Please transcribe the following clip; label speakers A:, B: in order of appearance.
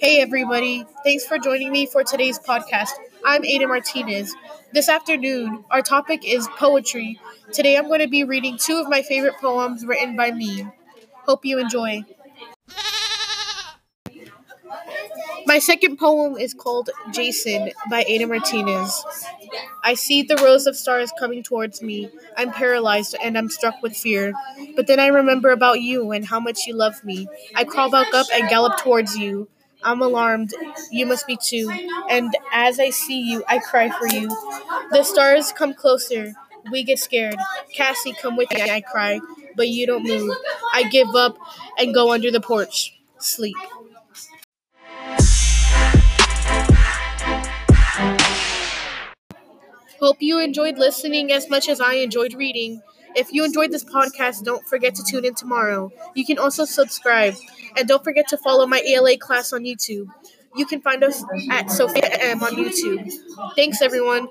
A: Hey, everybody. Thanks for joining me for today's podcast. I'm Aidan Martinez. This afternoon, our topic is poetry. Today, I'm going to be reading two of my favorite poems written by me. Hope you enjoy. My second poem is called Jason by Aidan Martinez. I see the rows of stars coming towards me. I'm paralyzed and I'm struck with fear. But then I remember about you and how much you love me. I crawl back up and gallop towards you. I'm alarmed. You must be too. And as I see you, I cry for you. The stars come closer. We get scared. Cassie, come with me, I cry. But you don't move. I give up and go under the porch. Sleep. Hope you enjoyed listening as much as I enjoyed reading. If you enjoyed this podcast, don't forget to tune in tomorrow. You can also subscribe. And don't forget to follow my ELA class on YouTube. You can find us at Sophia M on YouTube. Thanks, everyone.